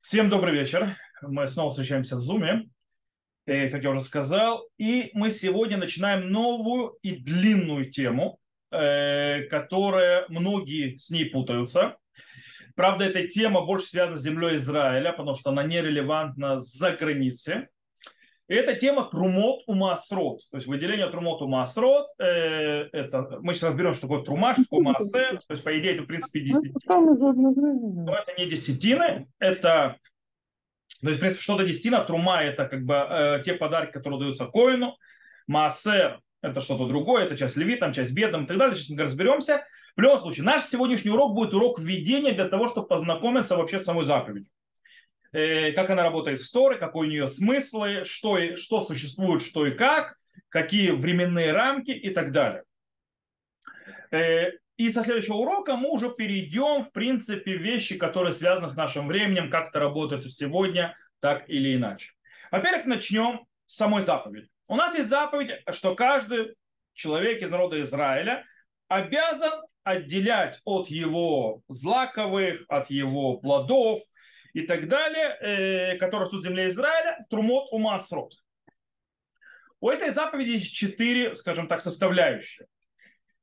Всем добрый вечер. Мы снова встречаемся в Zoom, как я уже сказал. И мы сегодня начинаем новую и длинную тему, э, которая многие с ней путаются. Правда, эта тема больше связана с землей Израиля, потому что она нерелевантна за границей. И это тема трумот у масрот. То есть выделение трумот у масрот. Э, это, мы сейчас разберем, что такое трума, что такое массер. То есть, по идее, это, в принципе, десятины. Но это не десятины. Это, то есть, в принципе, что-то десятина. Трума – это как бы э, те подарки, которые даются коину. Массер – это что-то другое. Это часть левитам, часть бедным и так далее. Сейчас мы разберемся. В любом случае, наш сегодняшний урок будет урок введения для того, чтобы познакомиться вообще с самой заповедью. Э, как она работает в Сторе, какой у нее смыслы, что, и, что существует, что и как, какие временные рамки и так далее. Э, и со следующего урока мы уже перейдем, в принципе, вещи, которые связаны с нашим временем, как это работает сегодня, так или иначе. Во-первых, начнем с самой заповеди. У нас есть заповедь, что каждый человек из народа Израиля обязан отделять от его злаковых, от его плодов – и так далее, э, которые растут в земле Израиля, трумот у масрот. У этой заповеди есть четыре, скажем так, составляющие.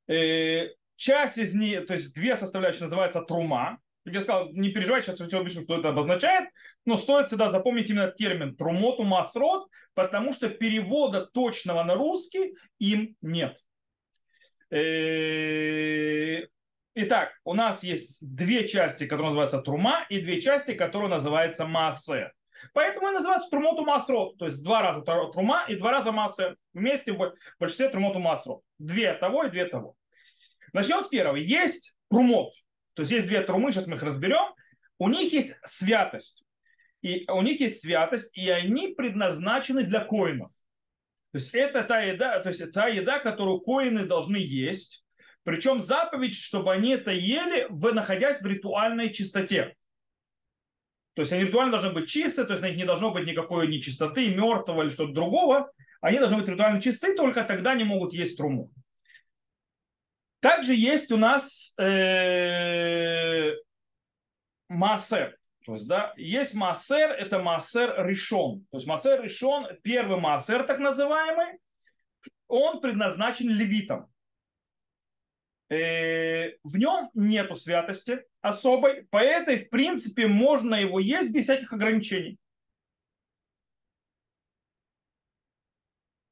Э, часть из них, то есть две составляющие называются трума. Я сказал, не переживай, сейчас я все объясню, что это обозначает, но стоит всегда запомнить именно термин трумот у масрот, потому что перевода точного на русский им нет. Э, Итак, у нас есть две части, которые называются трума, и две части, которые называются массе. Поэтому и называется трумоту масрот. То есть два раза трума и два раза массе. Вместе в большинстве трумоту масрот. Две того и две того. Начнем с первого. Есть трумот. То есть есть две трумы, сейчас мы их разберем. У них есть святость. И у них есть святость, и они предназначены для коинов. То есть это та еда, то есть та еда, которую коины должны есть причем заповедь, чтобы они это ели, находясь в ритуальной чистоте. То есть они ритуально должны быть чистые, то есть на них не должно быть никакой нечистоты, мертвого или что-то другого. Они должны быть ритуально чисты, только тогда они могут есть труму. Также есть у нас э, массер. То есть, да, есть массер, это массер решен. То есть массер решен, первый массер так называемый, он предназначен левитам. Э, в нем нету святости особой, по этой, в принципе, можно его есть без всяких ограничений.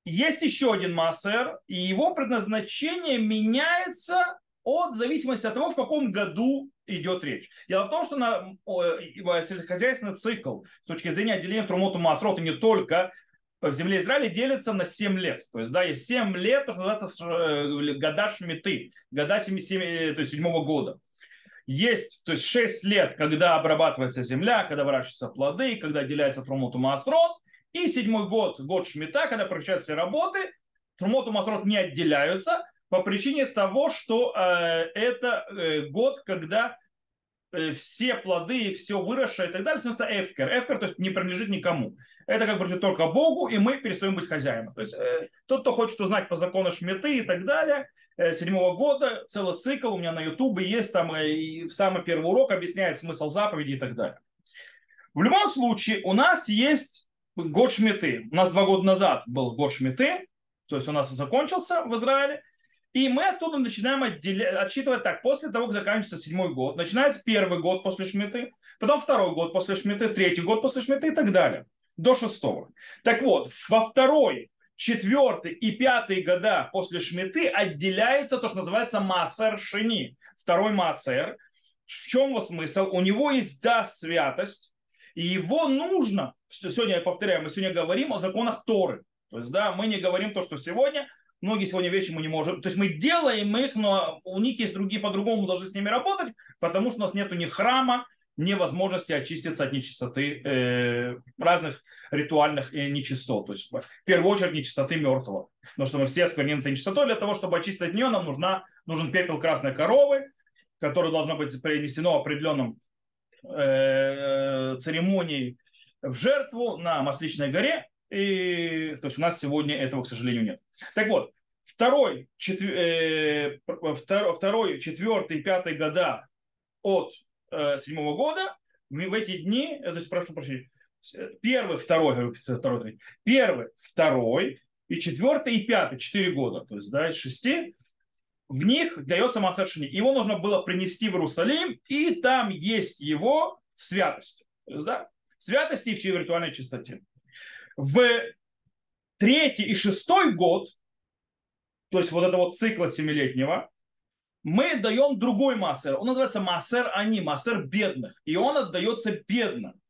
Есть еще один массер, и его предназначение меняется от зависимости от того, в каком году идет речь. Дело в том, что на сельскохозяйственный цикл с точки зрения отделения трумоту масрота не только в земле Израиля делится на 7 лет. То есть, да, есть 7 лет, то, что называется э, года шмиты, года 7, 7, э, то есть 7 года. Есть, то есть 6 лет, когда обрабатывается земля, когда выращиваются плоды, когда отделяется трумот масрот. И седьмой год, год шмита, когда прекращаются все работы, трумот масрот не отделяются по причине того, что э, это э, год, когда все плоды, все выросшее и так далее, становится эфкер. Эфкер, то есть не принадлежит никому. Это как бы только Богу, и мы перестаем быть хозяином. То есть э, тот, кто хочет узнать по закону Шметы и так далее, э, седьмого года, целый цикл у меня на Ютубе есть, там э, и самый первый урок объясняет смысл заповеди и так далее. В любом случае, у нас есть год Шметы. У нас два года назад был год Шметы, то есть у нас закончился в Израиле, и мы оттуда начинаем отделя... отсчитывать так. После того, как заканчивается седьмой год, начинается первый год после Шмиты, потом второй год после Шмиты, третий год после Шмиты и так далее. До шестого. Так вот, во второй, четвертый и пятый года после Шмиты отделяется то, что называется массер шини. Второй массер. В чем его смысл? У него есть да святость, и его нужно, сегодня я повторяю, мы сегодня говорим о законах Торы. То есть, да, мы не говорим то, что сегодня многие сегодня вещи мы не можем. То есть мы делаем их, но у них есть другие по-другому, мы должны с ними работать, потому что у нас нет ни храма, ни возможности очиститься от нечистоты э, разных ритуальных э, нечистот. То есть в первую очередь нечистоты мертвого. Потому что мы все осквернены этой нечистотой. Для того, чтобы очистить от нее, нам нужна, нужен пепел красной коровы, который должно быть принесено определенным э, церемонией в жертву на Масличной горе. И, то есть у нас сегодня этого, к сожалению, нет. Так вот, второй, четвер, э, второй, четвертый, пятый года от э, седьмого года в эти дни, то есть, прошу прощения, первый, второй, второй, третий, первый, второй и четвертый и пятый, четыре года, то есть, да, из шести, в них дается Маасер Шини. Его нужно было принести в Иерусалим, и там есть его в святости. То есть, да, в святости и в виртуальной чистоте. В третий и шестой год, то есть вот этого цикла семилетнего, мы даем другой массер. Он называется массер они, массер бедных. И он отдается бедным.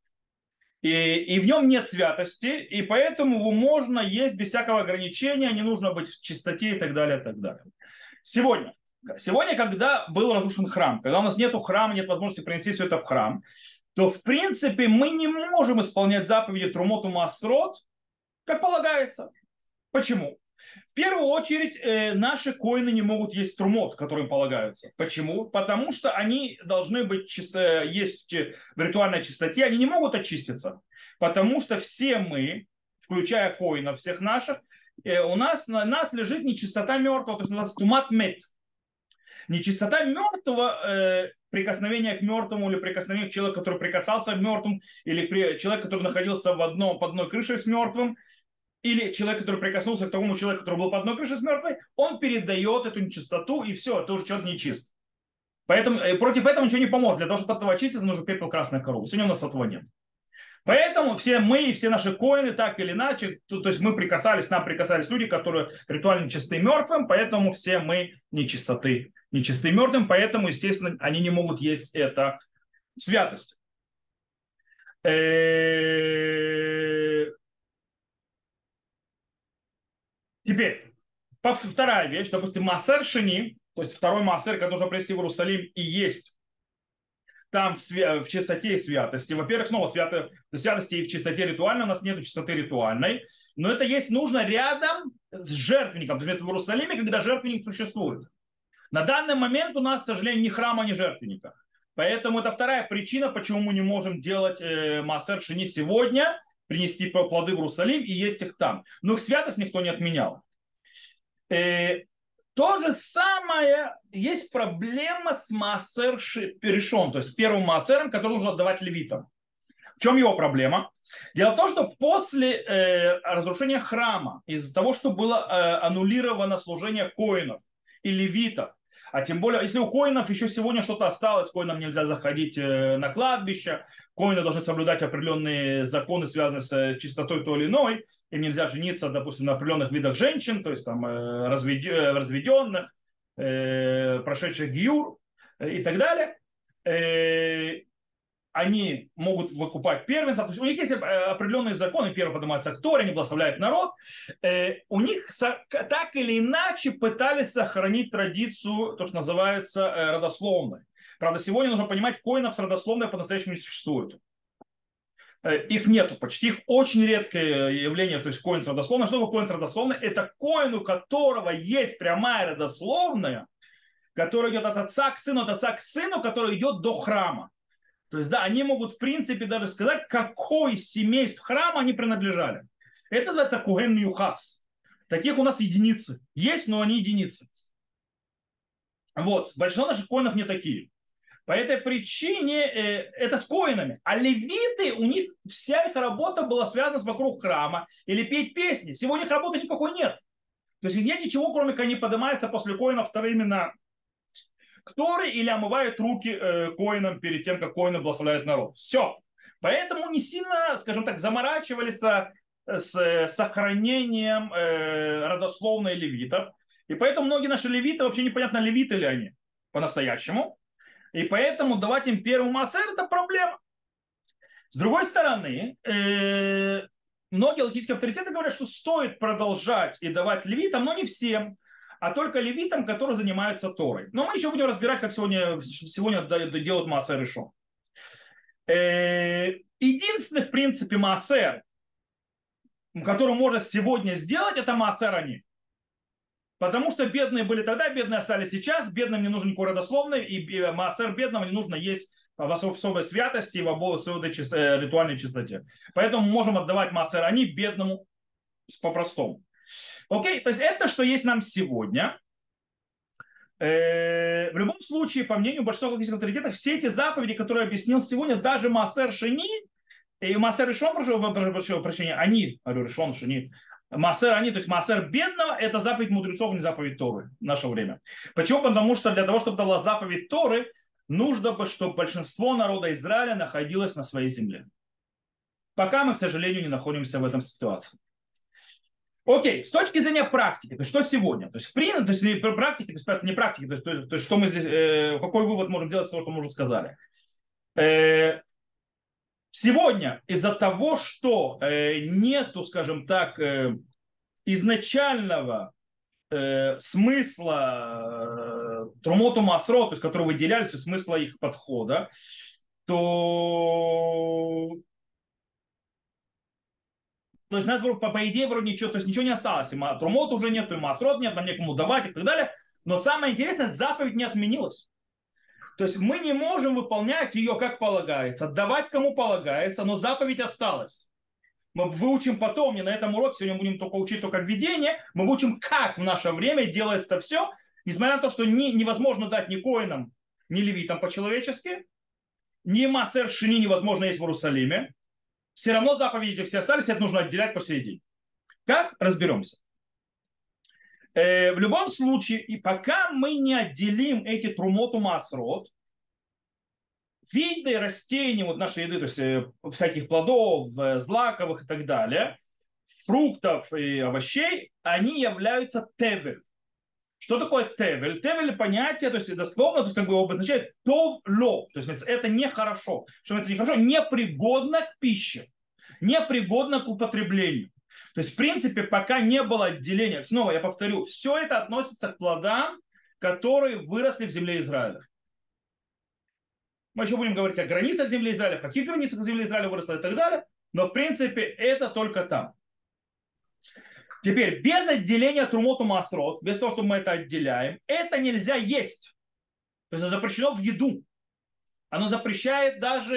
И, и в нем нет святости, и поэтому его можно есть без всякого ограничения, не нужно быть в чистоте и так далее, и так далее. Сегодня, сегодня, когда был разрушен храм, когда у нас нет храма, нет возможности принести все это в храм, то в принципе мы не можем исполнять заповеди Трумоту Масрот, как полагается. Почему? В первую очередь э, наши коины не могут есть трумот, которым полагаются. Почему? Потому что они должны быть чисто, есть в ритуальной чистоте, они не могут очиститься. Потому что все мы, включая коинов всех наших, э, у нас на нас лежит нечистота мертвого, то есть называется тумат мет. Нечистота мертвого, э, прикосновение к мертвому или прикосновение к человеку, который прикасался к мертвому, или при, человек, который находился в одном, под одной крышей с мертвым, или человек, который прикоснулся к тому человеку, который был под одной крышей с мертвой, он передает эту нечистоту, и все, это уже человек нечист. Поэтому э, против этого ничего не поможет. Для того, чтобы от этого очиститься, нужно пепел красной коровы. Сегодня у нас этого нет. Поэтому все мы и все наши коины, так или иначе, то, то есть мы прикасались, нам прикасались люди, которые ритуально чисты мертвым, поэтому все мы нечистоты, нечисты мертвым, поэтому, естественно, они не могут есть это святость. Э, Теперь, вторая вещь, допустим, Массер Шини, то есть второй Массер, который нужно привести в Иерусалим и есть там в, свя- в чистоте и святости. Во-первых, снова свято- святости и в чистоте ритуальной, у нас нет чистоты ритуальной, но это есть нужно рядом с жертвенником, то есть в Иерусалиме, когда жертвенник существует. На данный момент у нас, к сожалению, ни храма, ни жертвенника. Поэтому это вторая причина, почему мы не можем делать э, Массер Шини сегодня, принести плоды в Иерусалим и есть их там. Но их святость никто не отменял. Э, то же самое, есть проблема с Маасер решен, то есть с первым Маасером, который нужно отдавать левитам. В чем его проблема? Дело в том, что после э, разрушения храма, из-за того, что было э, аннулировано служение коинов и левитов, а тем более, если у коинов еще сегодня что-то осталось, коинам нельзя заходить э, на кладбище, коины должны соблюдать определенные законы, связанные с э, чистотой той или иной, им нельзя жениться, допустим, на определенных видах женщин, то есть там э, разведенных, прошедших гиюр и так далее они могут выкупать первенцев. То есть у них есть э, определенные законы. Первый поднимается к Торе, они благословляют народ. Э, у них так или иначе пытались сохранить традицию, то, что называется э, родословной. Правда, сегодня нужно понимать, коинов с родословной по-настоящему не существует. Их нету почти. Их очень редкое явление, то есть коин с родословной. Что такое коин с родословной? Это коин, у которого есть прямая родословная, которая идет от отца к сыну, от отца к сыну, который идет до храма. То есть, да, они могут в принципе даже сказать, какой семейств храма они принадлежали. Это называется Куген Юхас. Таких у нас единицы. Есть, но они единицы. Вот, большинство наших коинов не такие. По этой причине э, это с коинами. А левиты, у них вся их работа была связана с вокруг храма или петь песни. Сегодня их работы никакой нет. То есть нет ничего, кроме как они поднимаются после коинов вторыми на Кторы или омывают руки э, коинам перед тем, как коины благословляют народ. Все. Поэтому не сильно, скажем так, заморачивались с э, сохранением э, родословной левитов. И поэтому многие наши левиты, вообще непонятно, левиты ли они по-настоящему. И поэтому давать им первый массер – это проблема. С другой стороны, э, многие логические авторитеты говорят, что стоит продолжать и давать левитам, но не всем а только левитам, которые занимаются Торой. Но мы еще будем разбирать, как сегодня, сегодня делают Маасер решен. Э, единственный, в принципе, Маасер, который можно сегодня сделать, это Маасер они. Потому что бедные были тогда, бедные остались сейчас, бедным не нужен никакой родословный, и Маасер бедного не нужно есть в особой святости и в особой э, ритуальной чистоте. Поэтому можем отдавать Маасер они бедному по-простому. Окей, то есть это, что есть нам сегодня. Э, в любом случае, по мнению большинства логических авторитетов, все эти заповеди, которые я объяснил сегодня, даже Массер Шини и Массер Решон, прошу, прошу прощения, они, говорю, Решон, Шини, Массер они, то есть Массер бедного, это заповедь мудрецов, не заповедь Торы в наше время. Почему? Потому что для того, чтобы дала заповедь Торы, нужно бы, чтобы большинство народа Израиля находилось на своей земле. Пока мы, к сожалению, не находимся в этом ситуации. Окей, с точки зрения практики, то есть что сегодня? То есть, в принципе, то есть не практики, то есть не практики, то есть, то есть, то есть что мы здесь, э, какой вывод можем делать с того, что мы уже сказали? Э, сегодня из-за того, что э, нету, скажем так, э, изначального э, смысла э, Трумоту Масро, то есть который выделялись, смысла их подхода, то то есть у нас, по, по идее, вроде ничего, то есть ничего не осталось. И трумот уже нет, и масрот нет, нам некому давать и так далее. Но самое интересное, заповедь не отменилась. То есть мы не можем выполнять ее как полагается, давать кому полагается, но заповедь осталась. Мы выучим потом, не на этом уроке, сегодня будем только учить только введение, мы выучим, как в наше время делается все, несмотря на то, что не, невозможно дать ни коинам, ни левитам по-человечески, ни массер шини невозможно есть в Иерусалиме, все равно заповеди все остались, это нужно отделять посередине. Как? Разберемся. Э, в любом случае, и пока мы не отделим эти трумоту масрот, виды растений, вот нашей еды, то есть э, всяких плодов, э, злаковых и так далее, фруктов и овощей, они являются тевель. Что такое тевель? Тевель понятие, то есть дословно, то есть как бы обозначает тов ло, то есть это нехорошо. Что это нехорошо? Непригодно к пище, непригодно к употреблению. То есть, в принципе, пока не было отделения, снова я повторю, все это относится к плодам, которые выросли в земле Израиля. Мы еще будем говорить о границах земли Израиля, в каких границах земли Израиля выросло и так далее, но в принципе это только там. Теперь, без отделения трумоту масрот, без того, чтобы мы это отделяем, это нельзя есть. То есть это запрещено в еду. Оно запрещает даже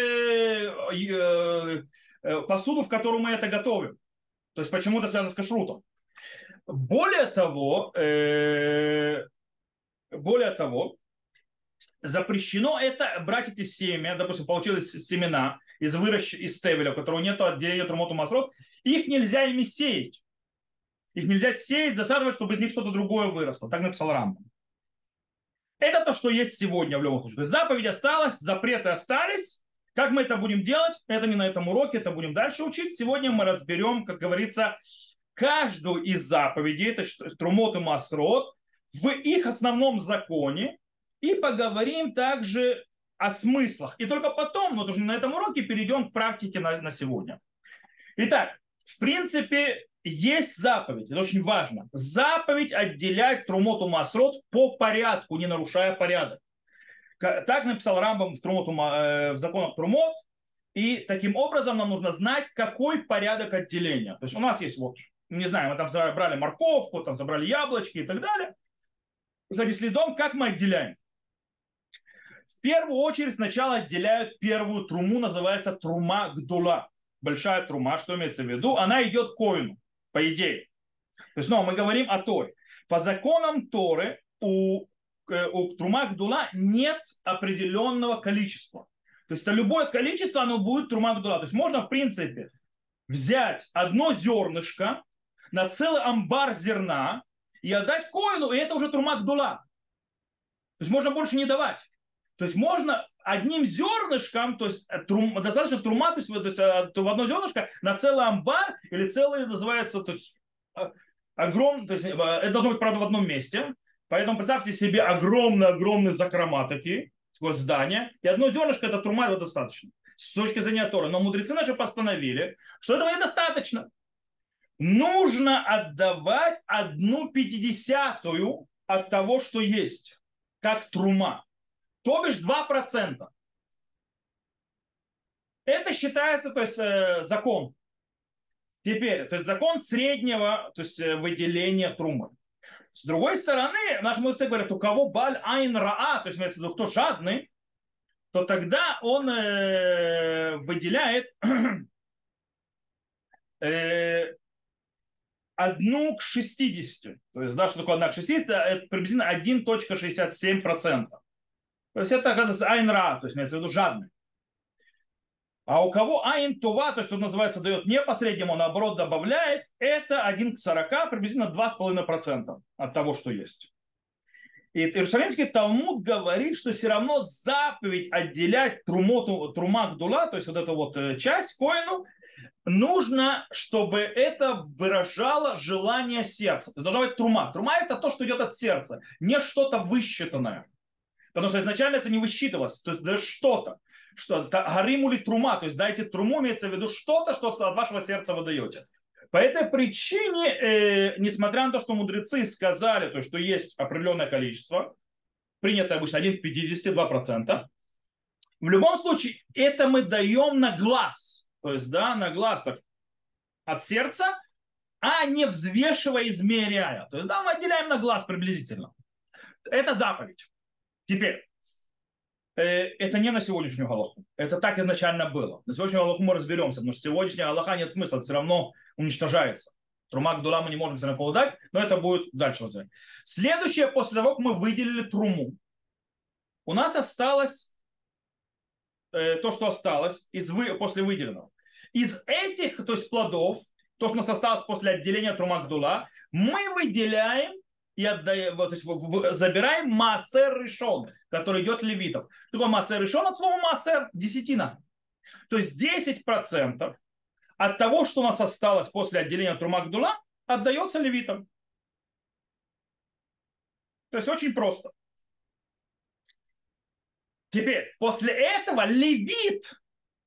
э, э, посуду, в которую мы это готовим. То есть почему это связано с кашрутом. Более того, э, более того, запрещено это брать эти семя, допустим, получились семена из выращ... из стевеля, у которого нет отделения трумоту масрот, их нельзя ими сеять. Их нельзя сеять, засаживать, чтобы из них что-то другое выросло. Так написал Рамбам. Это то, что есть сегодня в любом случае. То есть заповедь осталась, запреты остались. Как мы это будем делать? Это не на этом уроке, это будем дальше учить. Сегодня мы разберем, как говорится, каждую из заповедей, это Трумот и Масрот, в их основном законе, и поговорим также о смыслах. И только потом, вот уже на этом уроке, перейдем к практике на, на сегодня. Итак, в принципе, есть заповедь, это очень важно. Заповедь отделять трумоту масрот по порядку, не нарушая порядок. Так написал Рамбам в, трумоту, э, в законах трумот. И таким образом нам нужно знать, какой порядок отделения. То есть у нас есть вот, не знаю, мы там забрали морковку, там забрали яблочки и так далее. Занесли дом, как мы отделяем? В первую очередь сначала отделяют первую труму, называется трума гдула. Большая трума, что имеется в виду? Она идет коину по идее. То есть, снова мы говорим о Торе. По законам Торы у, э, у Трума Гдула нет определенного количества. То есть, это любое количество, оно будет Трума Гдула. То есть, можно, в принципе, взять одно зернышко на целый амбар зерна и отдать коину, и это уже Трума Гдула. То есть, можно больше не давать. То есть, можно одним зернышком, то есть э, трум, достаточно трума, то есть, то есть э, в одно зернышко на целый амбар или целый называется, то есть э, огромный, то есть это должно быть, правда, в одном месте. Поэтому представьте себе огромные-огромные закрома такие, такое здание, и одно зернышко это трума, этого достаточно. С точки зрения Тора. Но мудрецы наши постановили, что этого недостаточно. Нужно отдавать одну пятидесятую от того, что есть, как трума то бишь 2%. Это считается то есть, э, закон. Теперь, то есть закон среднего то есть, э, выделения трумы. С другой стороны, наши мудрецы говорят, у кого баль айн раа, то есть, имеется в кто жадный, то тогда он э, выделяет э, одну к 60. То есть, да, что такое одна к 60? Это приблизительно 1.67%. То есть это айнра, то есть имеется в виду жадный. А у кого айн тува, то есть что называется дает не по среднему, а наоборот добавляет, это 1 к 40, приблизительно 2,5% от того, что есть. И Иерусалимский Талмуд говорит, что все равно заповедь отделять трумоту, трума гдула, то есть вот эту вот э, часть коину, нужно, чтобы это выражало желание сердца. Это должна быть трума. Трума это то, что идет от сердца, не что-то высчитанное. Потому что изначально это не высчитывалось, то есть да что-то что гариму ли трума, то есть дайте труму, имеется в виду что-то, что от вашего сердца вы даете. По этой причине, э, несмотря на то, что мудрецы сказали, то, что есть определенное количество, принято обычно 1 к 52%, в любом случае это мы даем на глаз, то есть да, на глаз так, от сердца, а не взвешивая, измеряя. То есть да, мы отделяем на глаз приблизительно. Это заповедь. Теперь, Э, это не на сегодняшнюю Галаху. Это так изначально было. На сегодняшнюю Галаху мы разберемся, потому что сегодняшняя Галаха нет смысла, это все равно уничтожается. Трума Гдула мы не можем все равно дать, но это будет дальше развивать. Следующее, после того, как мы выделили труму, у нас осталось э, то, что осталось из вы, после выделенного. Из этих, то есть плодов, то, что у нас осталось после отделения трума Гдула, мы выделяем и отдаем, то есть забираем массер решен, который идет левитов. Что такое массер решен от слова массер? Десятина. То есть 10% от того, что у нас осталось после отделения Трумагдула, отдается левитам. То есть очень просто. Теперь, после этого левит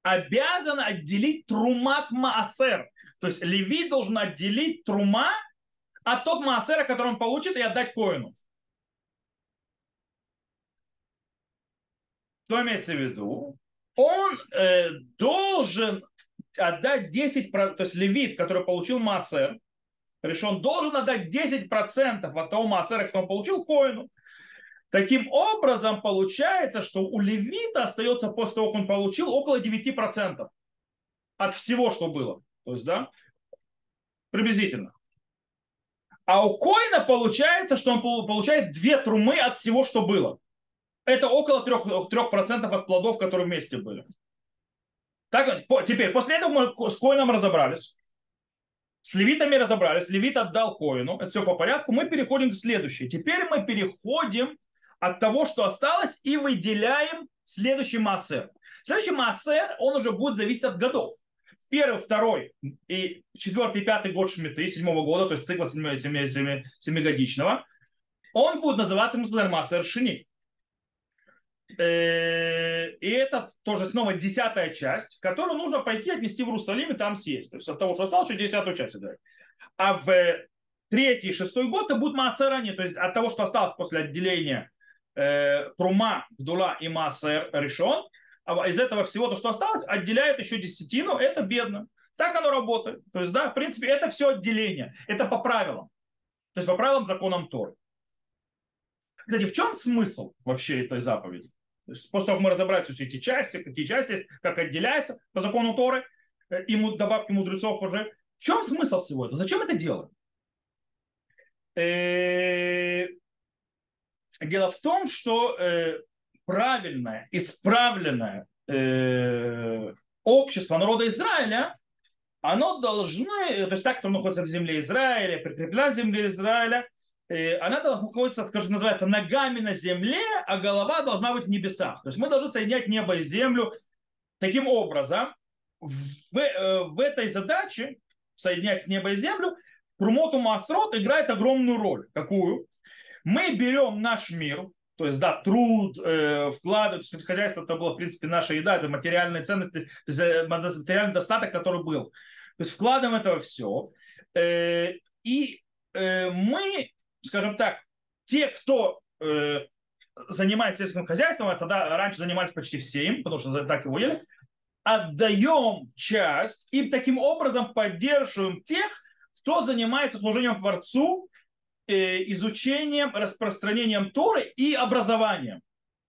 обязан отделить трумат маасер. То есть левит должен отделить трума а тот маасера, который он получит, и отдать коину. Что имеется в виду? Он э, должен отдать 10%, то есть левит, который получил маасер, решен, должен отдать 10% от того маасера, который он получил коину. Таким образом, получается, что у левита остается после того, как он получил, около 9% от всего, что было. То есть, да, приблизительно. А у Коина получается, что он получает две трумы от всего, что было. Это около 3%, 3% от плодов, которые вместе были. Так, теперь, после этого мы с Коином разобрались. С левитами разобрались. Левит отдал Коину. Это все по порядку. Мы переходим к следующей. Теперь мы переходим от того, что осталось, и выделяем следующий массер. Следующий массер, он уже будет зависеть от годов первый, второй и четвертый, пятый год Шмиты, седьмого года, то есть цикла семигодичного, он будет называться Мусульман Шини. Э, и это тоже снова десятая часть, которую нужно пойти отнести в Иерусалим и там съесть. То есть от того, что осталось, еще десятую часть дает. А в третий и шестой год это будет Маасерани, то есть от того, что осталось после отделения э, Трума, Гдула и Маасер решен, а из этого всего, то, что осталось, отделяют еще десятину, это бедно. Так оно работает. То есть, да, в принципе, это все отделение. Это по правилам. То есть по правилам законам Торы. Кстати, в чем смысл вообще этой заповеди? То есть, после того, как мы разобрали все эти части, какие части, как отделяется по закону Торы, э, и добавки мудрецов уже. В чем смысл всего этого? Зачем это делать? Э, дело в том, что э, правильное, исправленное э, общество народа Израиля, оно должно, то есть так, кто находится в земле Израиля, прикреплена земле Израиля, э, она находится, скажем, называется ногами на земле, а голова должна быть в небесах. То есть мы должны соединять небо и землю. Таким образом, в, э, в этой задаче соединять небо и землю, Прумоту Масрот играет огромную роль. Какую? Мы берем наш мир, то есть, да, труд, э, вклад, хозяйство это было, в принципе, наша еда, это материальные ценности, то есть э, материальный достаток, который был. То есть вкладом этого все. Э, и э, мы, скажем так, те, кто э, занимается сельским хозяйством, а тогда раньше занимались почти все им, потому что так его ели, отдаем часть и таким образом поддерживаем тех, кто занимается служением Творцу изучением, распространением Торы и образованием.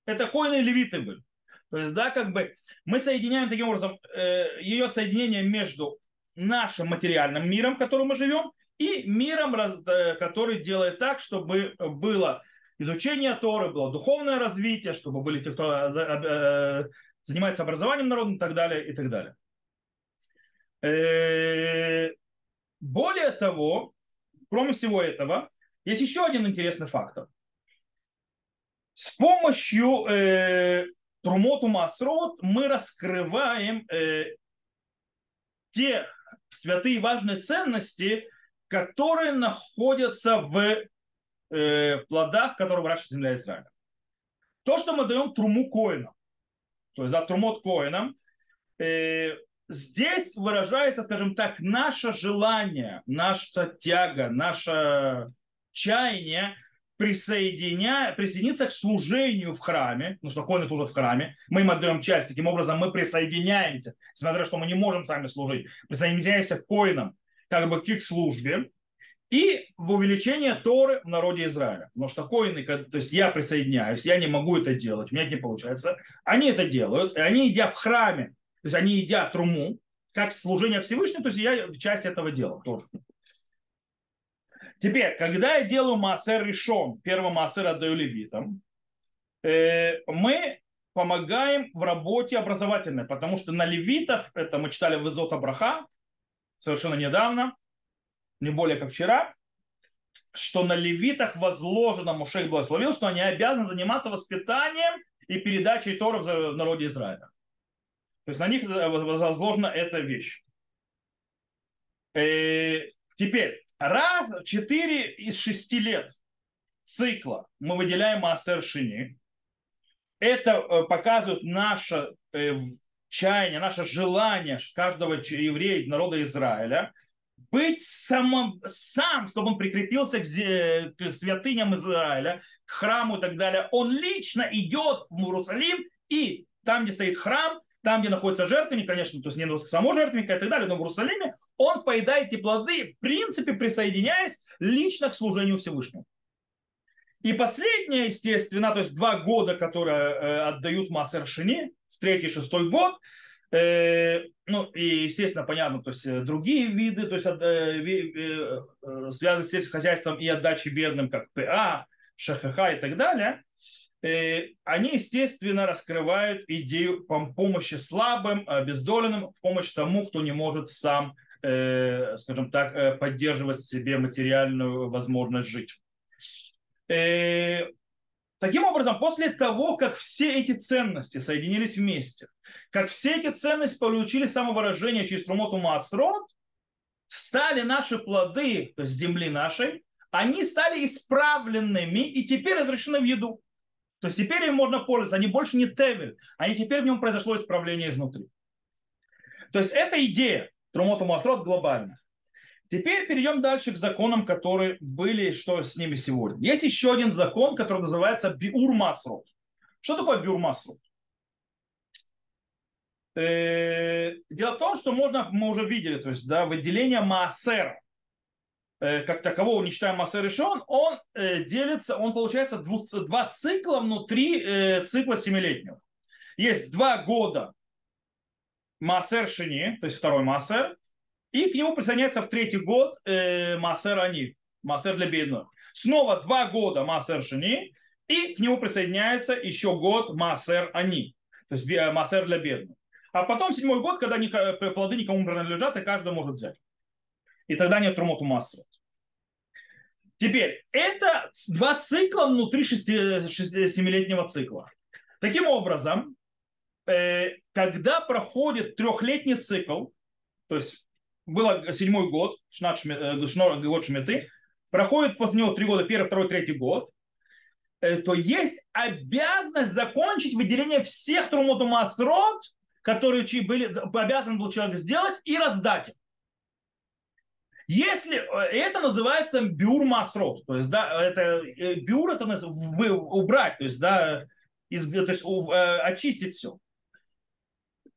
Это коины и левиты были. То есть, да, как бы мы соединяем таким образом э, ее соединение между нашим материальным миром, в котором мы живем, и миром, э, который делает так, чтобы было изучение Торы, было духовное развитие, чтобы были те, кто э, занимается образованием народа и так далее, и так далее. Более того, кроме всего этого, есть еще один интересный фактор. С помощью э, Трумоту Масрот мы раскрываем э, те святые важные ценности, которые находятся в э, плодах, которые выращивает земля Израиля. То, что мы даем труму коинам, то есть за трумот коинам, э, здесь выражается, скажем так, наше желание, наша тяга, наше чаяние присоединя... присоединиться к служению в храме, потому что коины служат в храме, мы им отдаем часть, таким образом мы присоединяемся, то, что мы не можем сами служить, присоединяемся к коинам, как бы к их службе, и в увеличение Торы в народе Израиля. Потому что коины, то есть я присоединяюсь, я не могу это делать, у меня это не получается. Они это делают, и они, идя в храме, то есть они едят труму, как служение Всевышнему, то есть я часть этого дела тоже. Теперь, когда я делаю массер решен, первый массер отдаю левитам, э, мы помогаем в работе образовательной, потому что на левитов, это мы читали в Изот Абраха, совершенно недавно, не более как вчера, что на левитах возложено, Мушек благословил, что они обязаны заниматься воспитанием и передачей Тора в народе Израиля. То есть на них э, возложена эта вещь. И э, теперь, раз, 4 из 6 лет цикла мы выделяем Маасер Шини. Это э, показывает наше чаяние, наше желание каждого еврея из народа Израиля быть самым, сам, чтобы он прикрепился к, к святыням Израиля, к храму и так далее. Он лично идет в Иерусалим и там, где стоит храм, там, где находится жертвенник, конечно, то есть не само жертвенника и так далее, но в Иерусалиме, он поедает эти плоды, в принципе, присоединяясь лично к служению Всевышнему. И последнее, естественно, то есть два года, которые э, отдают Массер Шини, в третий и шестой год, э, ну и, естественно, понятно, то есть э, другие виды, то есть э, э, связанные с сельским хозяйством и отдачей бедным, как ПА, ШХХ и так далее, они, естественно, раскрывают идею помощи слабым, обездоленным, помощь тому, кто не может сам, скажем так, э, поддерживать себе материальную возможность жить. Таким образом, после того, как все эти ценности соединились вместе, как все эти ценности получили самовыражение через Трумоту Масрот, стали наши плоды, то есть земли нашей, они стали исправленными и теперь разрешены в еду. То есть теперь им можно пользоваться, они больше не тевель, они теперь в нем произошло исправление изнутри. То есть это идея Трумоту Масрот глобально. Теперь перейдем дальше к законам, которые были, что с ними сегодня. Есть еще один закон, который называется Биур Масрот. Что такое Биур Масрот? Э, дело в том, что можно, мы уже видели, то есть да, выделение Маасера. Э, как такового, не считая Массер Решон, он э, делится, он получается два цикла внутри цикла семилетнего. Есть два года Массер Шини, то есть второй Массер, и к нему присоединяется в третий год э, Массер Ани, Массер для бедных. Снова два года Массер Шини, и к нему присоединяется еще год Массер Ани, то есть Массер для бедных. А потом седьмой год, когда плоды никому принадлежат, и каждый может взять. И тогда нет трумоту массы. Теперь, это два цикла внутри 7-летнего цикла. Таким образом, э, когда проходит трехлетний цикл, то есть было седьмой год, э, год Шмиты, проходит после него три года, первый, второй, третий год, э, то есть обязанность закончить выделение всех Трумоту Масрот, которые были, обязан был человек сделать, и раздать. Если э, это называется бюр масрот, то есть да, это э, бюр это убрать, то есть да, из, то есть э, очистить все.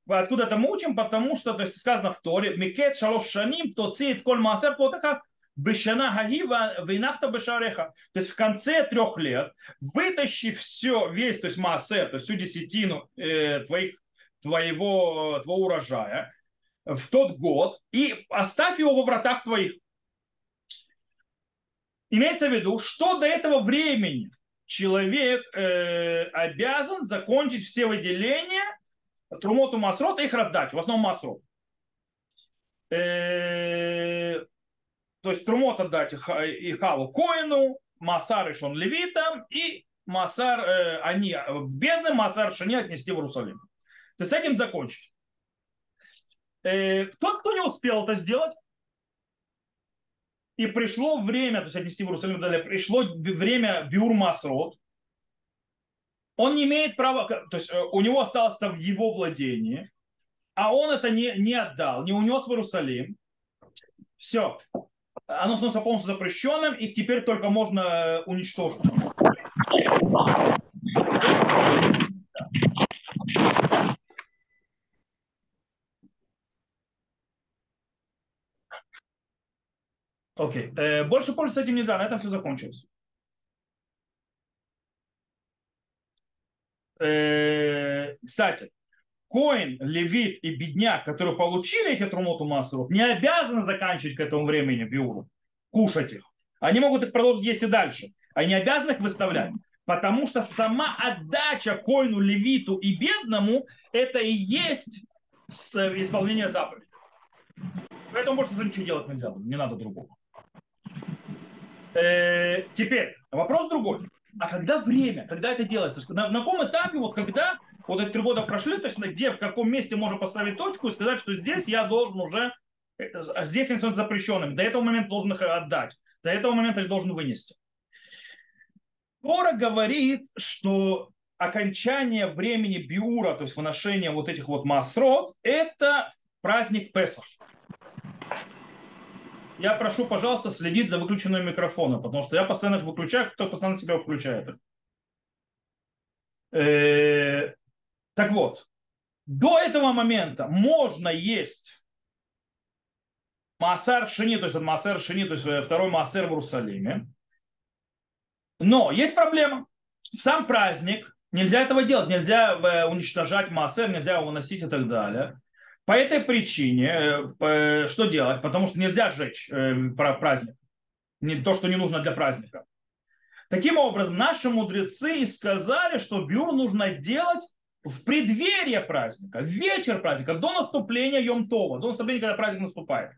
Откуда это мы учим? Потому что, то есть сказано в Торе, Микет шалош шаним, то цит коль маасер плотаха, бешана гагива винахта бешареха. То есть в конце трех лет вытащи все, весь, то есть маасер, то есть всю десятину э, твоих, твоего, твоего урожая, в тот год и оставь его во вратах твоих. Имеется в виду, что до этого времени человек э, обязан закончить все выделения Трумоту Масрот и их раздачу, в основном Масрот. Э, то есть Трумот отдать и Халу Коину, Масар и Шон Левитам, и Масар, э, они бедным, Масар Шани отнести в Иерусалим. То есть с этим закончить. Э, тот, кто не успел это сделать, и пришло время, то есть отнести в Иерусалим, далее, пришло время Биур Масрот, он не имеет права, то есть э, у него осталось это в его владении, а он это не, не отдал, не унес в Иерусалим. Все. Оно становится полностью запрещенным, и теперь только можно э, уничтожить. Окей. Okay. Э, больше пользоваться этим нельзя. На этом все закончилось. Э, кстати, Коин, Левит и Бедняк, которые получили эти трумоту массовых, не обязаны заканчивать к этому времени биуру, кушать их. Они могут их продолжить есть и дальше. Они обязаны их выставлять. Потому что сама отдача коину, левиту и бедному это и есть исполнение заповедей. Поэтому больше уже ничего делать нельзя, не надо другого. Э, теперь вопрос другой. А когда время, когда это делается? На, на каком этапе, вот когда вот эти три года прошли, то есть где, в каком месте можно поставить точку и сказать, что здесь я должен уже, э, здесь инструмент запрещенным, до этого момента должен их отдать, до этого момента их должен вынести. Тора говорит, что окончание времени биура, то есть выношение вот этих вот масрот, это праздник Песах я прошу, пожалуйста, следить за выключенным микрофоном, потому что я постоянно их выключаю, кто постоянно себя включает. Э, так вот, до этого момента можно есть Маасар Шини, то есть Маасар Шини, то есть э, второй Маасер в Иерусалиме. Но есть проблема. Сам праздник нельзя этого делать, нельзя э, уничтожать Маасер, нельзя его выносить и так далее. По этой причине э, что делать? Потому что нельзя сжечь э, праздник. Не то, что не нужно для праздника. Таким образом, наши мудрецы сказали, что бюр нужно делать в преддверие праздника, в вечер праздника, до наступления Йом-Това, до наступления, когда праздник наступает.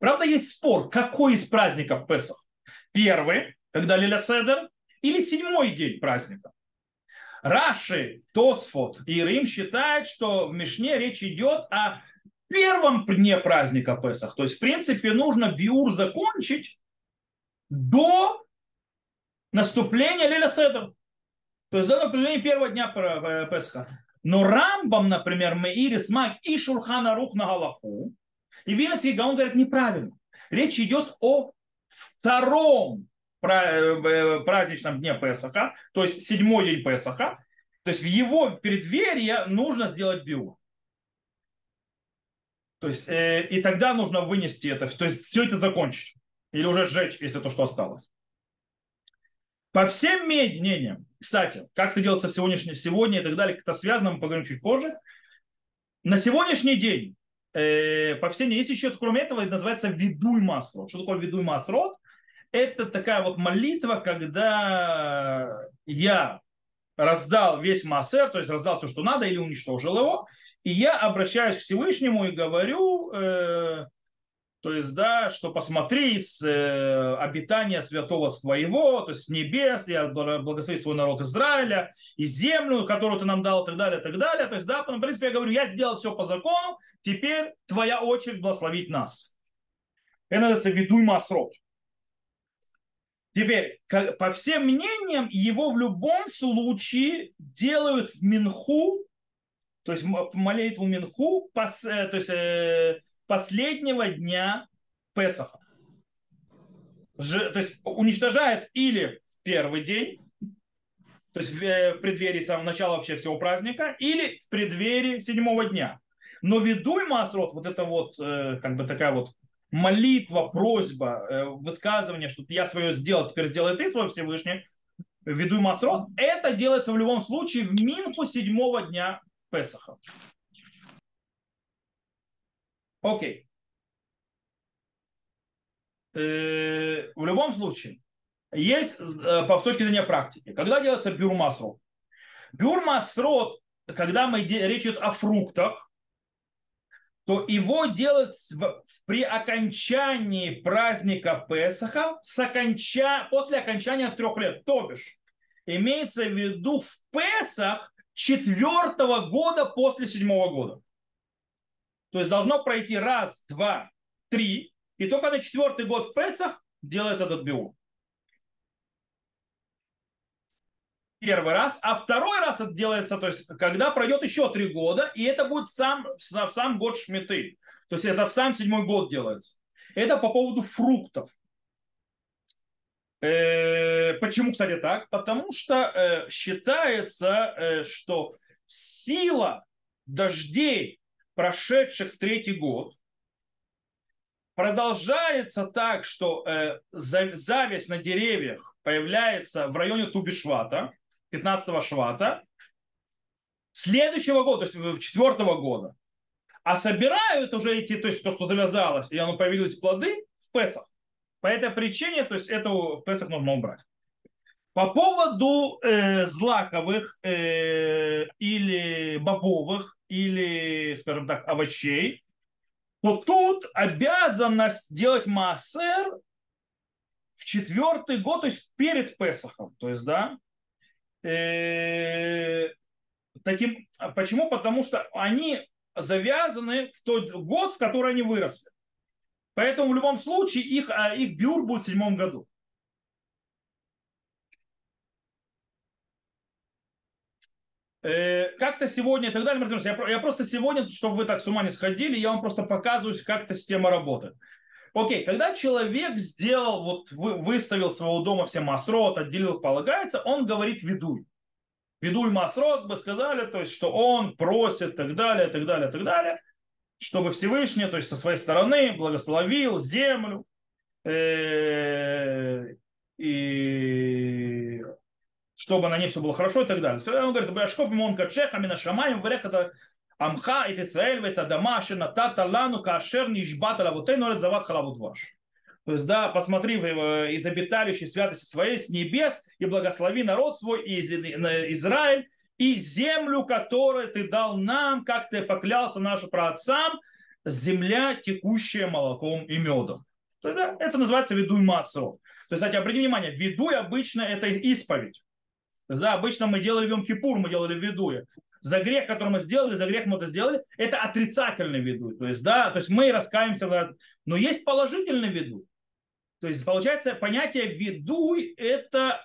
Правда, есть спор, какой из праздников Песах? Первый, когда Лиля Седер, или седьмой день праздника. Раши, Тосфот и Рим считают, что в Мишне речь идет о первом дне праздника Песах. То есть, в принципе, нужно биур закончить до наступления Лиля Седр. То есть до наступления первого дня э, Песха. Но Рамбам, например, Меири Смак и Шурхана Рух на Галаху, и Винецкий Гаон говорят неправильно. Речь идет о втором праздничном дне Песаха, то есть седьмой день Песаха, то есть в его преддверие нужно сделать биур. То есть, э, и тогда нужно вынести это, то есть все это закончить. Или уже сжечь, если то, что осталось. По всем мнениям, кстати, как это делается в сегодняшнем, сегодня и так далее, как это связано, мы поговорим чуть позже. На сегодняшний день, э, по всем есть еще, кроме этого, это называется ведуй масло. Что такое ведуй масло? Это такая вот молитва, когда я раздал весь массер, то есть раздал все, что надо, или уничтожил его, и я обращаюсь к Всевышнему и говорю, э, то есть, да, что посмотри с э, обитания святого твоего, то есть с небес, я благослови свой народ Израиля, и землю, которую ты нам дал, и так далее, и так далее. То есть, да, в принципе, я говорю, я сделал все по закону, теперь твоя очередь благословить нас. Это называется ведуй масрот. Теперь, по всем мнениям, его в любом случае делают в Минху, то есть молитву Минху, пос, э, то есть э, последнего дня Песаха. Ж, то есть уничтожает или в первый день, то есть в, э, в преддверии самого начала вообще всего праздника, или в преддверии седьмого дня. Но ведуй Масрот, вот это вот, как бы такая вот молитва, просьба, э, высказывание, что я свое сделал, теперь сделай ты свое Всевышний, ввиду Масрот, это делается в любом случае в Минху седьмого дня Песаха. Окей. Э, в любом случае, есть с точки зрения практики. Когда делается бюрмасрот? Бюрмасрот, когда мы, речь идет о фруктах, то его делают при окончании праздника Песаха с оконча... после окончания трех лет. То бишь, имеется в виду в Песах четвертого года после седьмого года. То есть должно пройти раз, два, три, и только на четвертый год в Песах делается этот биур. Первый раз, а второй раз это делается, то есть когда пройдет еще три года, и это будет сам, сам год Шмиты. То есть это в сам седьмой год делается. Это по поводу фруктов. Э, почему, кстати, так? Потому что э, считается, э, что сила дождей, прошедших в третий год, продолжается так, что зависть на деревьях появляется в районе Тубишвата, 15 швата, следующего года, то есть четвертого года. А собирают уже эти, то есть то, что завязалось, и оно появились плоды в Песах. По этой причине, то есть это в Песах нужно убрать. По поводу э, злаковых э, или бобовых, или, скажем так, овощей, то тут обязанность делать массер в четвертый год, то есть перед Песахом. То есть, да, э, таким, почему? Потому что они завязаны в тот год, в который они выросли. Поэтому в любом случае их, а, их бюр будет в седьмом году. Э, как-то сегодня и так далее, я, я просто сегодня, чтобы вы так с ума не сходили, я вам просто показываю, как эта система работает. Окей, когда человек сделал, вот выставил своего дома все масрот, отделил полагается, он говорит ведуй. Ведуй масрот, бы сказали, то есть, что он просит, так далее, так далее, так далее чтобы Всевышний, то есть со своей стороны, благословил землю э, и чтобы на ней все было хорошо и так далее. Он говорит, Башков мимон качеха мина шамаем врех амха и Исраэль это дама шинатата лану кашер нишбата лавутей норет зават халавут ваш. То есть, да, посмотри из обиталищей святости своей с небес и благослови народ свой и Израиль и землю, которую ты дал нам, как ты поклялся нашим праотцам, земля, текущая молоком и медом. То есть, да, это называется ведуй массово. То есть, кстати, обратите внимание, ведуй обычно это исповедь. Да, обычно мы делали в Йом-Кипур, мы делали ведуя. За грех, который мы сделали, за грех мы это сделали, это отрицательный ведуй. То есть, да, то есть мы раскаемся. Но есть положительный ведуй. То есть, получается, понятие ведуй – это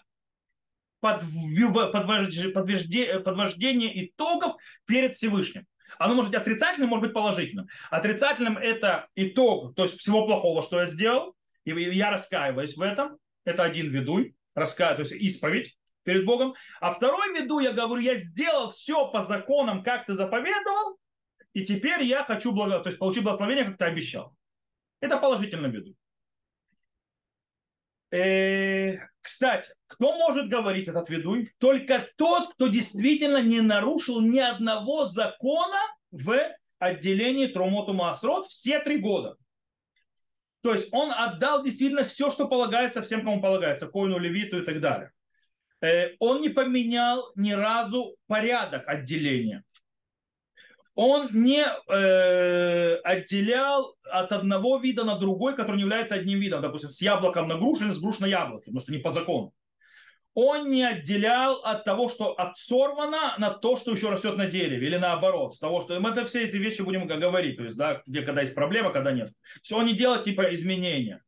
подвождение итогов перед Всевышним. Оно может быть отрицательным, может быть положительным. Отрицательным это итог, то есть всего плохого, что я сделал, и я раскаиваюсь в этом. Это один ведуй, раскаиваюсь, то есть исповедь перед Богом. А второй веду, я говорю, я сделал все по законам, как ты заповедовал, и теперь я хочу благо... то есть получить благословение, как ты обещал. Это положительный веду. Э, кстати, кто может говорить этот ведуй? Только тот, кто действительно не нарушил ни одного закона в отделении Трумоту Маасрот все три года. То есть он отдал действительно все, что полагается всем, кому полагается, Коину, Левиту и так далее. Э, он не поменял ни разу порядок отделения он не э, отделял от одного вида на другой, который не является одним видом. Допустим, с яблоком на грушу или с груш на яблоке, потому что не по закону. Он не отделял от того, что от сорвано на то, что еще растет на дереве, или наоборот, с того, что мы это все эти вещи будем говорить, то есть, да, где когда есть проблема, когда нет. Все он не делал типа изменения.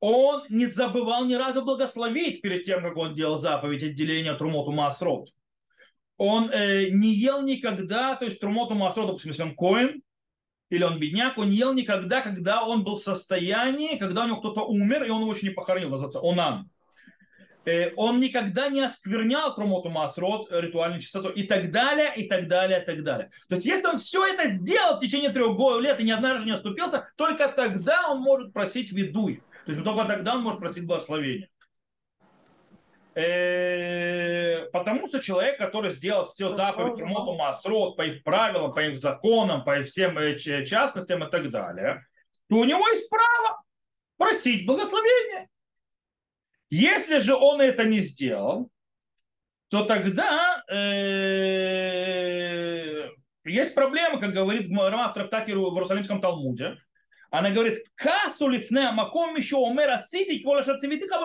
Он не забывал ни разу благословить перед тем, как он делал заповедь отделения Трумоту Масрот он э, не ел никогда, то есть трумоту масло, допустим, если он коин, или он бедняк, он не ел никогда, когда он был в состоянии, когда у него кто-то умер, и он его еще не похоронил, называется онан. Э, он никогда не осквернял трумоту масрот, ритуальную чистоту, и так далее, и так далее, и так далее. То есть, если он все это сделал в течение трех лет и ни однажды не оступился, только тогда он может просить ведуй. То есть, только тогда он может просить благословения. Э, потому что человек, который сделал все заповеди Моту Масрот по их правилам, по их законам, по всем э, частностям и так далее, то у него есть право просить благословения. Если же он это не сделал, то тогда э, есть проблема, как говорит Гмара в трактате в Иерусалимском Талмуде. Она говорит, касу лифне маком еще омера сидик вола цивитиха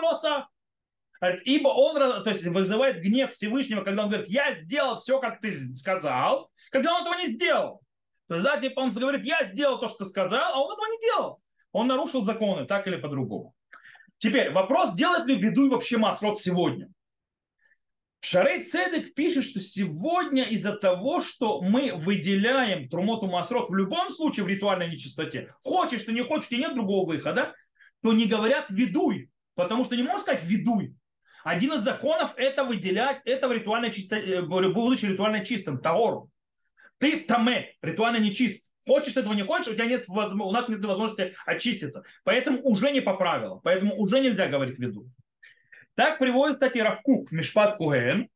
Ибо он то есть, вызывает гнев Всевышнего, когда он говорит, я сделал все, как ты сказал, когда он этого не сделал. То есть, да, типа он говорит, я сделал то, что ты сказал, а он этого не делал. Он нарушил законы, так или по-другому. Теперь вопрос, делает ли беду вообще Масрот сегодня? Шарей Цедек пишет, что сегодня из-за того, что мы выделяем Трумоту Масрот в любом случае в ритуальной нечистоте, хочешь ты, не хочешь, тебе нет другого выхода, то не говорят ведуй, потому что не можно сказать ведуй. Один из законов это выделять это в ритуальной чистоте, будучи ритуально чистым, таору. Ты таме, ритуально нечист. Хочешь ты этого не хочешь, у тебя нет, у нас нет возможности очиститься. Поэтому уже не по правилам. Поэтому уже нельзя говорить веду. Так приводит, кстати, Равкук в Мишпат Куген.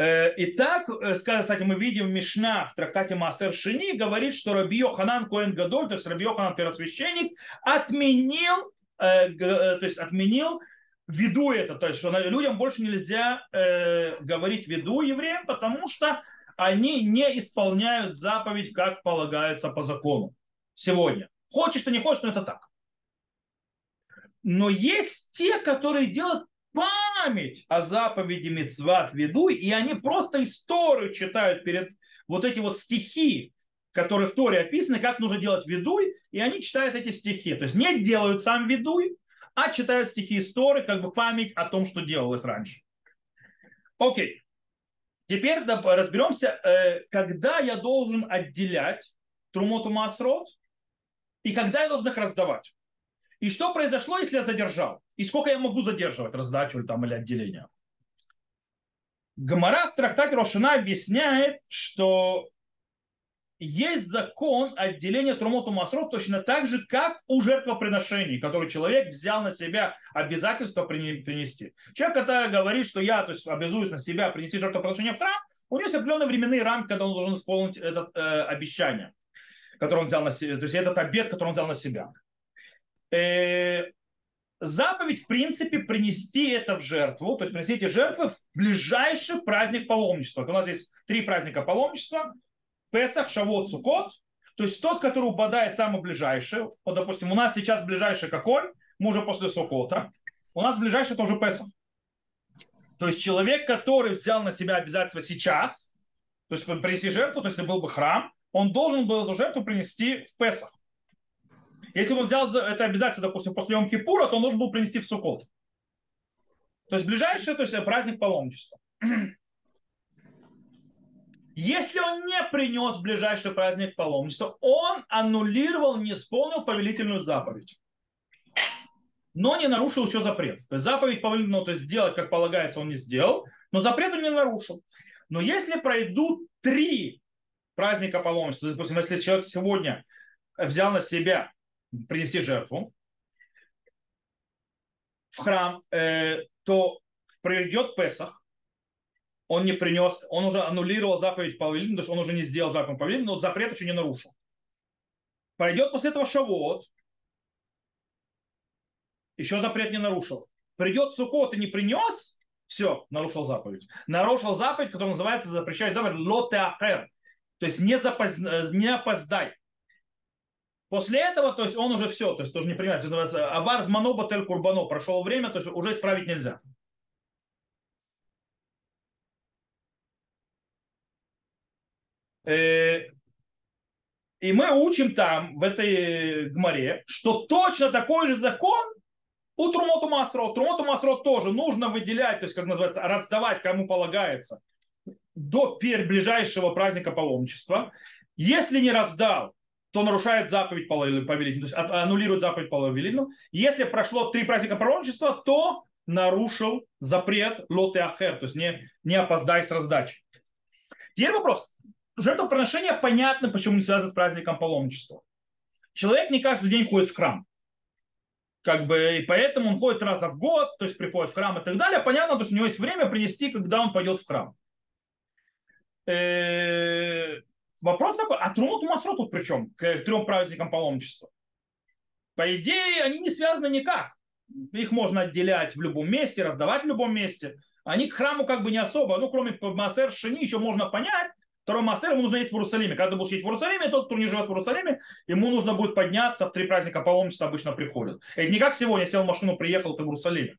Э, и так, э, кстати, мы видим Мишна в трактате Маасер Шини говорит, что Раби Йоханан Коэн Гадоль, то есть Раби Йоханан первосвященник, отменил, э, то есть отменил виду это, то есть что людям больше нельзя говорить виду евреям, потому что они не исполняют заповедь, как полагается по закону сегодня. Хочешь ты не хочешь, но это так. Но есть те, которые делают память о заповеди Мецват веду, и они просто историю читают перед вот эти вот стихи, которые в Торе описаны, как нужно делать ведуй, и они читают эти стихи. То есть не делают сам ведуй, а читают стихи истории, как бы память о том, что делалось раньше. Окей. Теперь разберемся, э, когда я должен отделять Трумоту Масрот и когда я должен их раздавать. И что произошло, если я задержал? И сколько я могу задерживать раздачу там, или отделение? Гамара в трактате Рошина объясняет, что есть закон отделения Трумоту Масрот точно так же, как у жертвоприношений, который человек взял на себя обязательство принести. Человек, который говорит, что я то есть, обязуюсь на себя принести жертвоприношение в храм, у него есть определенные временные рамки, когда он должен исполнить это э, обещание, которое он взял на себя, то есть этот обед, который он взял на себя э, заповедь, в принципе, принести это в жертву, то есть принести эти жертвы в ближайший праздник паломничества. У нас есть три праздника паломничества. Песах, Шавот, Сукот. То есть тот, который упадает самый ближайший. Вот, допустим, у нас сейчас ближайший какой? Мы уже после Сукота. У нас ближайший тоже Песах. То есть человек, который взял на себя обязательства сейчас, то есть принести жертву, то есть был бы храм, он должен был эту жертву принести в Песах. Если бы он взял это обязательство, допустим, после Йом Кипура, то он должен был принести в Сукот. То есть ближайший, то есть праздник паломничества. Если он не принес ближайший праздник паломничества, он аннулировал, не исполнил повелительную заповедь. Но не нарушил еще запрет. То есть заповедь повелительную, то есть сделать, как полагается, он не сделал, но запрет он не нарушил. Но если пройдут три праздника паломничества, то есть, допустим, если человек сегодня взял на себя принести жертву в храм, э, то придет Песах, он не принес, он уже аннулировал заповедь повеления, то есть он уже не сделал заповедь повеления, но запрет еще не нарушил. Пройдет после этого Шавот, еще запрет не нарушил. Придет Сукот и не принес, все, нарушил заповедь. Нарушил заповедь, которая называется, запрещает заповедь лотеахер. То есть не, запоз... не опоздай. После этого, то есть он уже все, то есть тоже не называется авар змано батель курбано. Прошло время, то есть уже исправить нельзя. Э, и мы учим там, в этой гморе, что точно такой же закон у Трумоту Масро. Трумоту Масро тоже нужно выделять, то есть, как называется, раздавать, кому полагается, до ближайшего праздника паломничества. Если не раздал, то нарушает заповедь повелительную, то есть аннулирует заповедь повелительную. Если прошло три праздника пророчества, то нарушил запрет лот и ахер, то есть не, не опоздай с раздачей. Теперь вопрос. Жертвоприношение понятно, почему не связано с праздником паломничества. Человек не каждый день ходит в храм. Как бы, и поэтому он ходит раз в год, то есть приходит в храм и так далее. Понятно, то есть у него есть время принести, когда он пойдет в храм. Э, Вопрос такой, а Трумот и тут при чем? К трем праздникам паломничества. По идее, они не связаны никак. их можно отделять в любом месте, раздавать в любом месте. Они к храму как бы не особо, ну, кроме Массер Шини, еще можно понять, Второй Массер ему нужно есть в Иерусалиме. Когда ты будешь есть в Иерусалиме, тот, кто не живет в Иерусалиме, ему нужно будет подняться в три праздника паломничества обычно приходят. Это не как сегодня, сел в машину, приехал ты в Иерусалиме.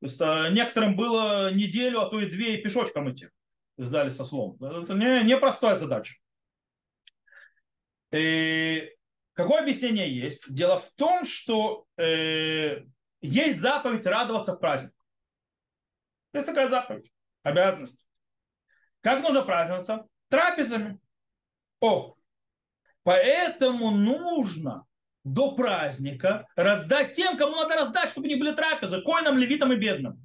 То есть а, некоторым было неделю, а то и две и пешочком идти. Сдали со словом. Это не, не задача. И какое объяснение есть? Дело в том, что э, есть заповедь радоваться в праздник. Есть такая заповедь, обязанность. Как нужно праздноваться? Трапезами. О, поэтому нужно до праздника раздать тем, кому надо раздать, чтобы не были трапезы, коинам, левитам и бедным.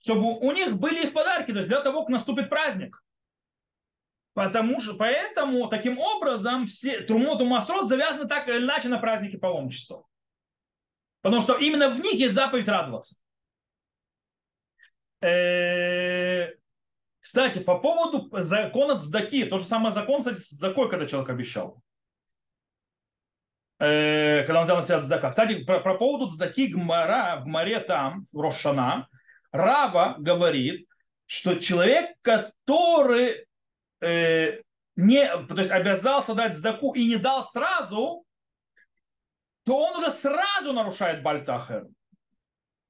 Чтобы у них были их подарки, то есть для того, как наступит праздник. Потому что, поэтому, таким образом, все Трумот и Масрот завязаны так или иначе на праздники паломничества. Потому что именно в них есть заповедь радоваться. Э, кстати, по поводу закона Цдаки, тот же самый закон, кстати, с Закой, когда человек обещал. Э, когда он взял на себя Цдака. Кстати, про, про поводу Цдаки Гмара, в Гмаре там, в Рошана, Рава говорит, что человек, который э, не, то есть обязался дать Цдаку и не дал сразу, то он уже сразу нарушает Бальтахер.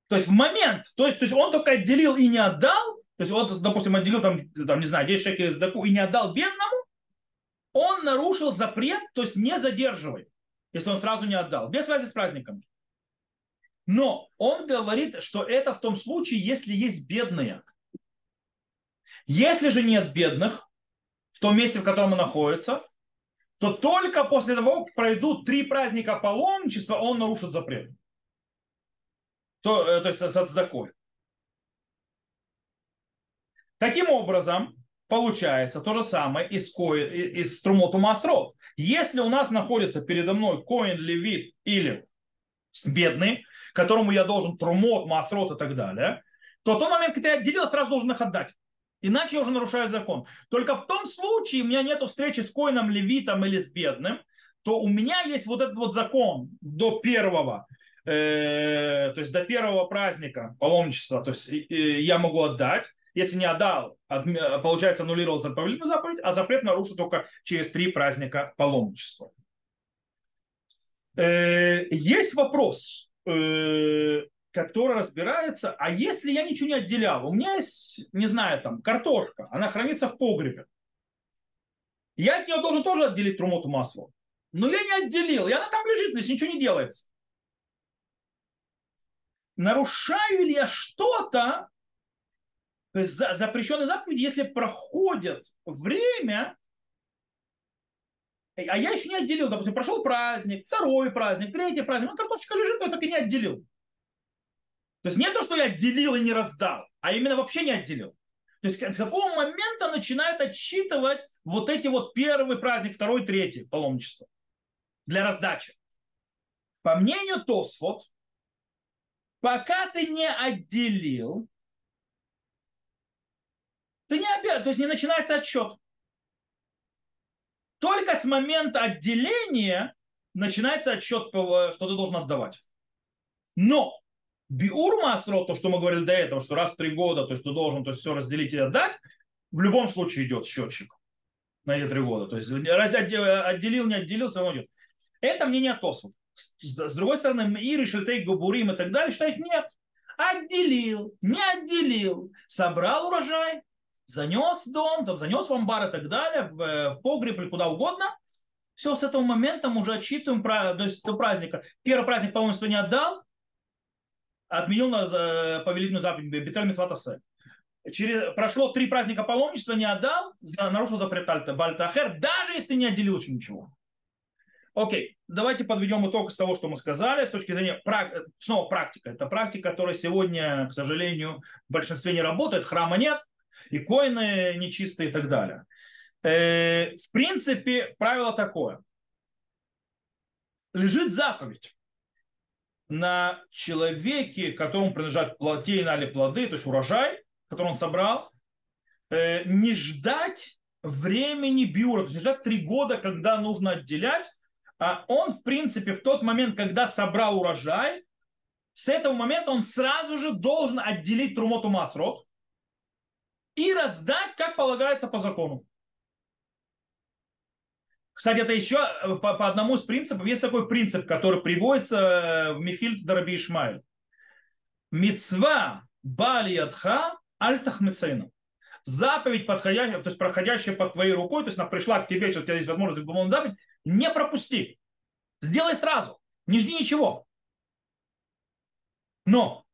То есть в момент, то есть, то есть он только отделил и не отдал, то есть вот, допустим, отделил там, там не знаю, 10 шекелей сдаку и не отдал бедному, он нарушил запрет, то есть не задерживай, если он сразу не отдал, без связи с праздником. Но он говорит, что это в том случае, если есть бедные. Если же нет бедных в том месте, в котором он находится, то только после того, как пройдут три праздника паломничества, он нарушит запрет то, э, то есть с отздакой. Таким образом, получается то же самое из, ко... из Трумоту Масрот. Если у нас находится передо мной коин, левит или бедный, которому я должен Трумот, Масрот и так далее, то в тот момент, когда я отделил, сразу должен их отдать. Иначе я уже нарушаю закон. Только в том случае у меня нет встречи с коином, левитом или с бедным, то у меня есть вот этот вот закон до первого Э, то есть до первого праздника паломничества, то есть я могу отдать, если не отдал, получается аннулировал заповедную заповедь, а запрет нарушу только через три праздника паломничества. Э, есть вопрос, э, который разбирается, а если я ничего не отделял, у меня есть, не знаю, там, картошка, она хранится в погребе, я от нее должен тоже отделить трумоту масло. Но я не отделил, и она там лежит, то есть ничего не делается нарушаю ли я что-то, то есть запрещенные заповеди, если проходит время, а я еще не отделил, допустим, прошел праздник, второй праздник, третий праздник, ну, картошечка лежит, но я так и не отделил. То есть не то, что я отделил и не раздал, а именно вообще не отделил. То есть с какого момента начинают отсчитывать вот эти вот первый праздник, второй, третий паломничество для раздачи. По мнению Тосфот, пока ты не отделил, ты не обязан, то есть не начинается отсчет. Только с момента отделения начинается отсчет, что ты должен отдавать. Но биур масро, то, что мы говорили до этого, что раз в три года, то есть ты должен то есть, все разделить и отдать, в любом случае идет счетчик на эти три года. То есть раз отделил, не отделил, все равно идет. Это мнение Тосфот. С другой стороны, Мир, Шельтей, Габурим и так далее считают нет. Отделил, не отделил, собрал урожай, занес дом, там, занес в амбар и так далее, в, э, в погреб или куда угодно. Все с этого момента мы уже отчитываем, до праздника. Первый праздник полностью не отдал, отменил на э, повелительную заповедь Бетель Митсватасе. Через, прошло три праздника паломничества, не отдал, нарушил запрет Бальтахер, даже если не отделил еще ничего. Окей, давайте подведем итог из того, что мы сказали с точки зрения снова практика. Это практика, которая сегодня, к сожалению, в большинстве не работает, храма нет, иконы нечистые и так далее. Э, в принципе, правило такое. Лежит заповедь на человеке, которому принадлежат те или плоды, то есть урожай, который он собрал, э, не ждать времени биура, то есть не ждать три года, когда нужно отделять, а он, в принципе, в тот момент, когда собрал урожай, с этого момента он сразу же должен отделить трумоту масрот и раздать, как полагается по закону. Кстати, это еще э, по, по одному из принципов. Есть такой принцип, который приводится э, в Михиль Дараби Ишмаэль. Мецва балиядха альтахмецейна. Заповедь, подходящая, то есть проходящая под твоей рукой, то есть она пришла к тебе, сейчас у тебя есть возможность выполнить заповедь, не пропусти. Сделай сразу. Не жди ничего. Но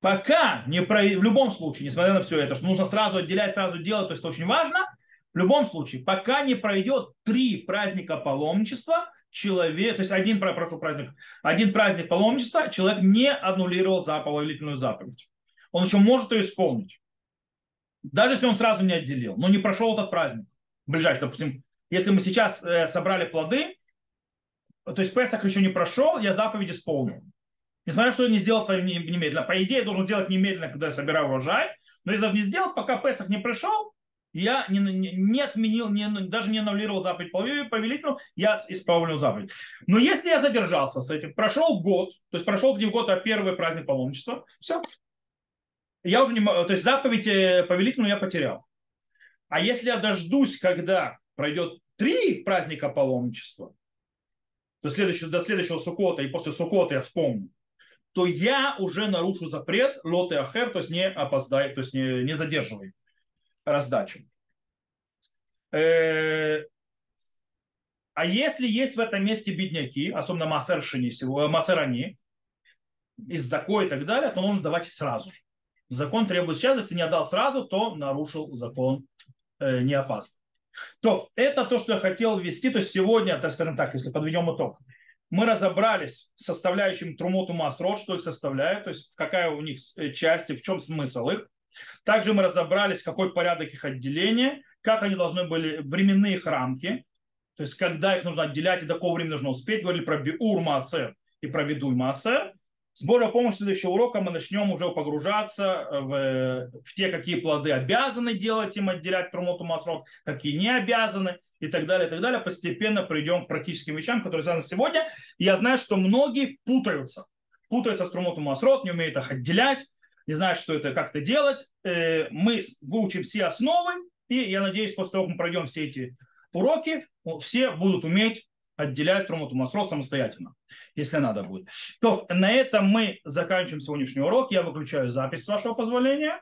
пока не про... в любом случае, несмотря на все это, что нужно сразу отделять, сразу делать, то есть это очень важно, в любом случае, пока не пройдет три праздника паломничества, человек, то есть один, прошу праздник, один праздник паломничества, человек не аннулировал заповедительную заповедь. Он еще может ее исполнить. Даже если он сразу не отделил, но не прошел этот праздник. Ближайший, допустим, если мы сейчас э, собрали плоды, то есть Песах еще не прошел, я заповедь исполнил. Несмотря что я не сделал это немедленно. По идее, я должен делать немедленно, когда я собираю урожай. Но если даже не сделал, пока Песах не пришел, я не, не, отменил, не, даже не аннулировал заповедь повелителю, я исполнил заповедь. Но если я задержался с этим, прошел год, то есть прошел не год, а первый праздник паломничества, все. Я уже не то есть заповедь э, повелителю я потерял. А если я дождусь, когда пройдет три праздника паломничества, до следующего, до следующего Сукота, и после Сукота я вспомню, то я уже нарушу запрет лот и ахер, то есть не опоздай, то есть не, не задерживай раздачу. Э, а если есть в этом месте бедняки, особенно массершини, массерани, из закой и так далее, то нужно давать сразу же. Закон требует сейчас, если не отдал сразу, то нарушил закон э, не опасно. То это то, что я хотел ввести. То есть сегодня, так скажем так, если подведем итог, мы разобрались с составляющим трумоту масрот, что их составляет, то есть какая у них э, часть и в чем смысл их. Также мы разобрались, какой порядок их отделения, как они должны были, временные их рамки, то есть когда их нужно отделять и до какого времени нужно успеть. Говорили про биур маасер и про видуй маасер. С Божьей помощью следующего урока мы начнем уже погружаться в, в те, какие плоды обязаны делать им отделять трумоту масрот, какие не обязаны и так далее, и так далее. Постепенно придем к практическим вещам, которые связаны сегодня. И я знаю, что многие путаются. Путаются с трумотом масрот, не умеют их отделять не знают, что это, как это делать. Э, мы выучим все основы, и я надеюсь, после того, как мы пройдем все эти уроки, все будут уметь отделять Трумуту Масрот самостоятельно, если надо будет. То на этом мы заканчиваем сегодняшний урок. Я выключаю запись, с вашего позволения.